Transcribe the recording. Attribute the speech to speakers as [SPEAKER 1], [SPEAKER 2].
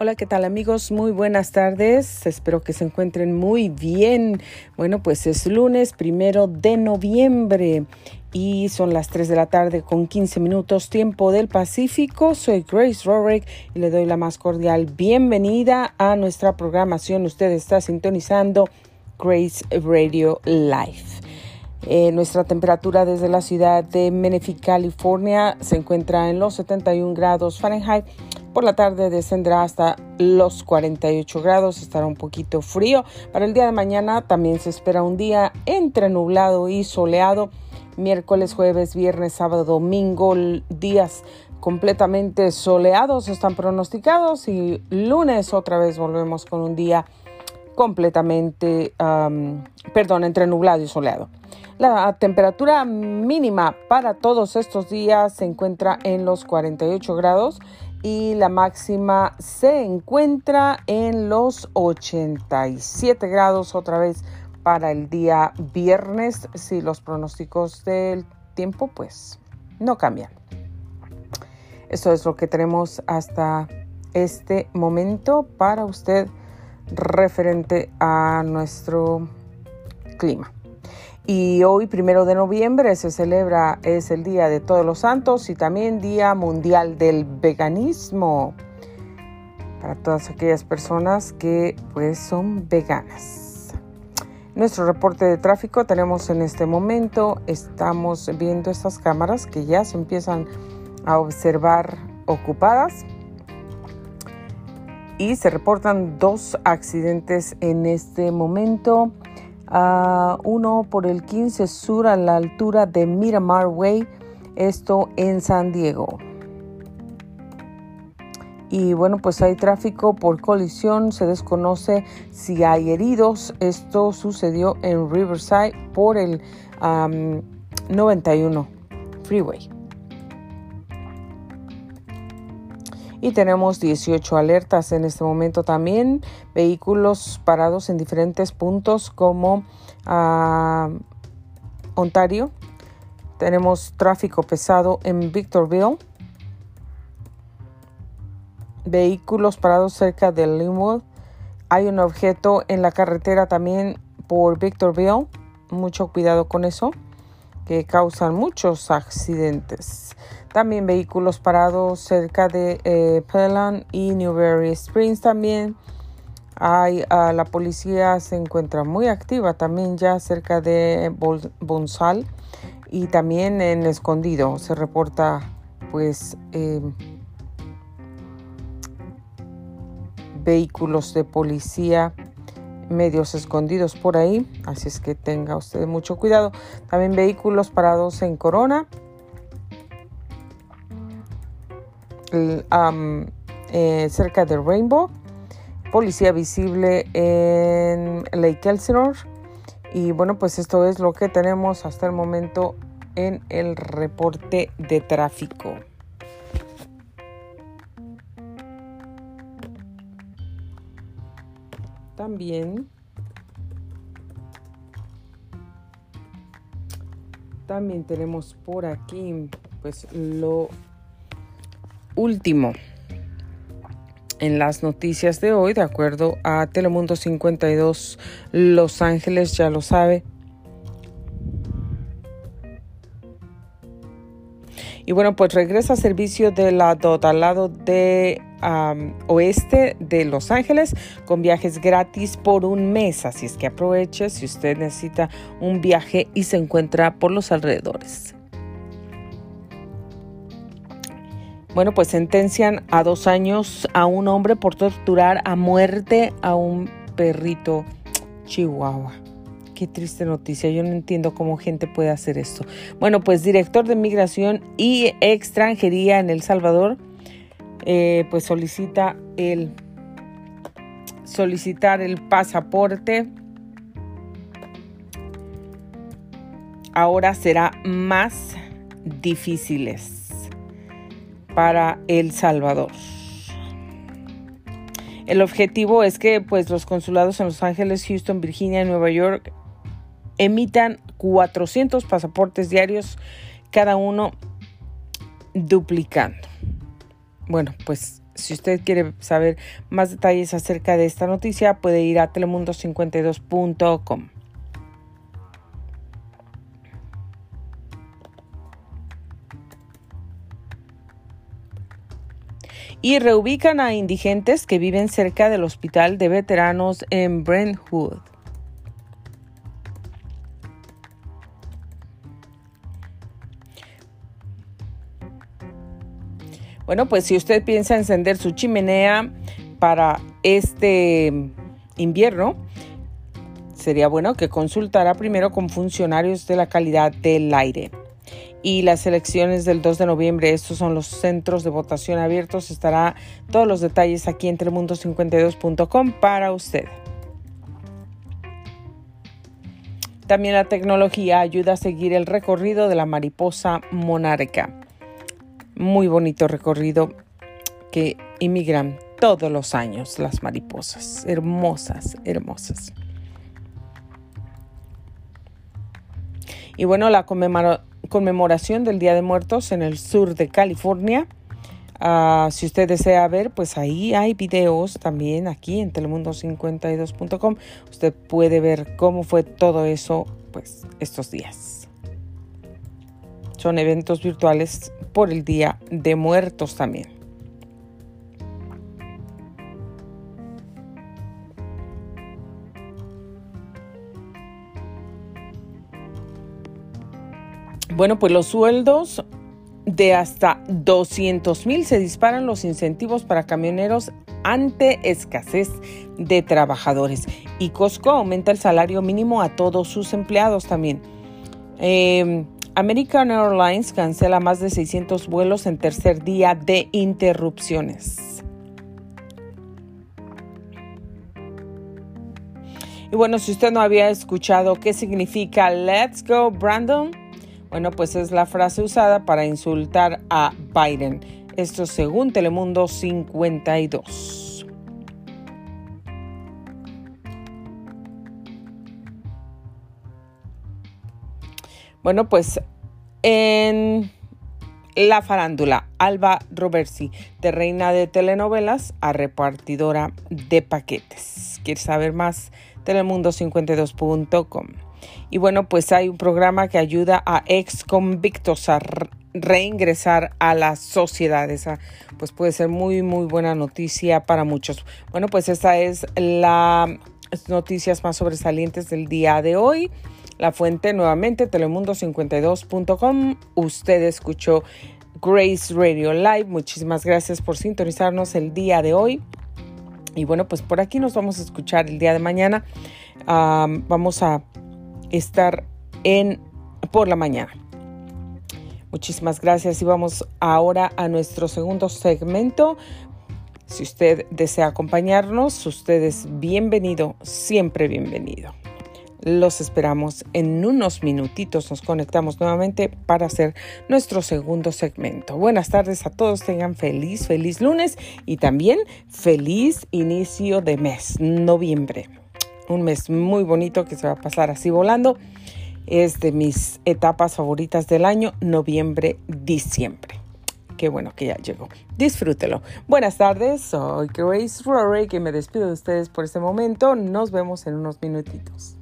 [SPEAKER 1] Hola, ¿qué tal amigos? Muy buenas tardes. Espero que se encuentren muy bien. Bueno, pues es lunes primero de noviembre y son las 3 de la tarde con 15 minutos tiempo del Pacífico. Soy Grace Rorick y le doy la más cordial bienvenida a nuestra programación. Usted está sintonizando Grace Radio Live. Eh, nuestra temperatura desde la ciudad de Menifee, California, se encuentra en los 71 grados Fahrenheit. Por la tarde descenderá hasta los 48 grados, estará un poquito frío. Para el día de mañana también se espera un día entre nublado y soleado. Miércoles, jueves, viernes, sábado, domingo, días completamente soleados están pronosticados y lunes otra vez volvemos con un día completamente, perdón, entre nublado y soleado. La temperatura mínima para todos estos días se encuentra en los 48 grados y la máxima se encuentra en los 87 grados otra vez para el día viernes si los pronósticos del tiempo pues no cambian. Eso es lo que tenemos hasta este momento para usted referente a nuestro clima. Y hoy, primero de noviembre, se celebra, es el Día de Todos los Santos y también Día Mundial del Veganismo. Para todas aquellas personas que pues son veganas. Nuestro reporte de tráfico tenemos en este momento, estamos viendo estas cámaras que ya se empiezan a observar ocupadas y se reportan dos accidentes en este momento uno por el 15 Sur a la altura de Miramar Way, esto en San Diego. Y bueno, pues hay tráfico por colisión, se desconoce si hay heridos. Esto sucedió en Riverside por el 91 Freeway. Y tenemos 18 alertas en este momento también, vehículos parados en diferentes puntos como ah, Ontario. Tenemos tráfico pesado en Victorville. Vehículos parados cerca de Linwood. Hay un objeto en la carretera también por Victorville. Mucho cuidado con eso, que causan muchos accidentes. También vehículos parados cerca de eh, y Newberry Springs también. Hay, ah, la policía se encuentra muy activa también ya cerca de Bonsal y también en Escondido se reporta pues em, vehículos de policía medios escondidos por ahí, así es que tenga usted mucho cuidado. También vehículos parados en Corona Eh, cerca de Rainbow, policía visible en Lake Elsinore. Y bueno, pues esto es lo que tenemos hasta el momento en el reporte de tráfico. También también tenemos por aquí pues lo último en las noticias de hoy, de acuerdo a Telemundo 52 Los Ángeles, ya lo sabe. Y bueno, pues regresa a servicio de la DOT lado de oeste de Los Ángeles con viajes gratis por un mes. Así es que aproveche si usted necesita un viaje y se encuentra por los alrededores. Bueno, pues sentencian a dos años a un hombre por torturar a muerte a un perrito chihuahua. Qué triste noticia, yo no entiendo cómo gente puede hacer esto. Bueno, pues director de Migración y Extranjería en El Salvador, eh, pues solicita el solicitar el pasaporte. Ahora será más difíciles para El Salvador. El objetivo es que pues, los consulados en Los Ángeles, Houston, Virginia y Nueva York emitan 400 pasaportes diarios, cada uno duplicando. Bueno, pues si usted quiere saber más detalles acerca de esta noticia, puede ir a telemundo52.com. y reubican a indigentes que viven cerca del hospital de veteranos en Brentwood. Bueno, pues si usted piensa encender su chimenea para este invierno, sería bueno que consultara primero con funcionarios de la calidad del aire. Y las elecciones del 2 de noviembre, estos son los centros de votación abiertos. Estará todos los detalles aquí en telemundo52.com para usted. También la tecnología ayuda a seguir el recorrido de la mariposa monarca muy bonito recorrido que inmigran todos los años las mariposas, hermosas, hermosas. Y bueno, la conmemoración del Día de Muertos en el sur de California. Ah, si usted desea ver, pues ahí hay videos también aquí en telemundo52.com. Usted puede ver cómo fue todo eso pues estos días. Son eventos virtuales por el Día de Muertos también. Bueno, pues los sueldos de hasta 200 mil se disparan los incentivos para camioneros ante escasez de trabajadores. Y Costco aumenta el salario mínimo a todos sus empleados también. Eh, American Airlines cancela más de 600 vuelos en tercer día de interrupciones. Y bueno, si usted no había escuchado qué significa Let's Go Brandon, bueno, pues es la frase usada para insultar a Biden. Esto según Telemundo 52. Bueno, pues en la farándula, Alba Robersi, de reina de telenovelas a repartidora de paquetes. ¿Quieres saber más? Telemundo52.com. Y bueno, pues hay un programa que ayuda a ex convictos a reingresar a la sociedad. Esa pues puede ser muy, muy buena noticia para muchos. Bueno, pues esta es la noticias más sobresalientes del día de hoy. La fuente nuevamente telemundo52.com. Usted escuchó Grace Radio Live. Muchísimas gracias por sintonizarnos el día de hoy. Y bueno, pues por aquí nos vamos a escuchar el día de mañana. vamos a estar en por la mañana. Muchísimas gracias y vamos ahora a nuestro segundo segmento. Si usted desea acompañarnos, usted es bienvenido, siempre bienvenido. Los esperamos en unos minutitos. Nos conectamos nuevamente para hacer nuestro segundo segmento. Buenas tardes a todos. Tengan feliz, feliz lunes y también feliz inicio de mes, noviembre. Un mes muy bonito que se va a pasar así volando. Es de mis etapas favoritas del año, noviembre, diciembre. Qué bueno que ya llegó. Disfrútelo. Buenas tardes, soy Grace Rory que me despido de ustedes por este momento. Nos vemos en unos minutitos.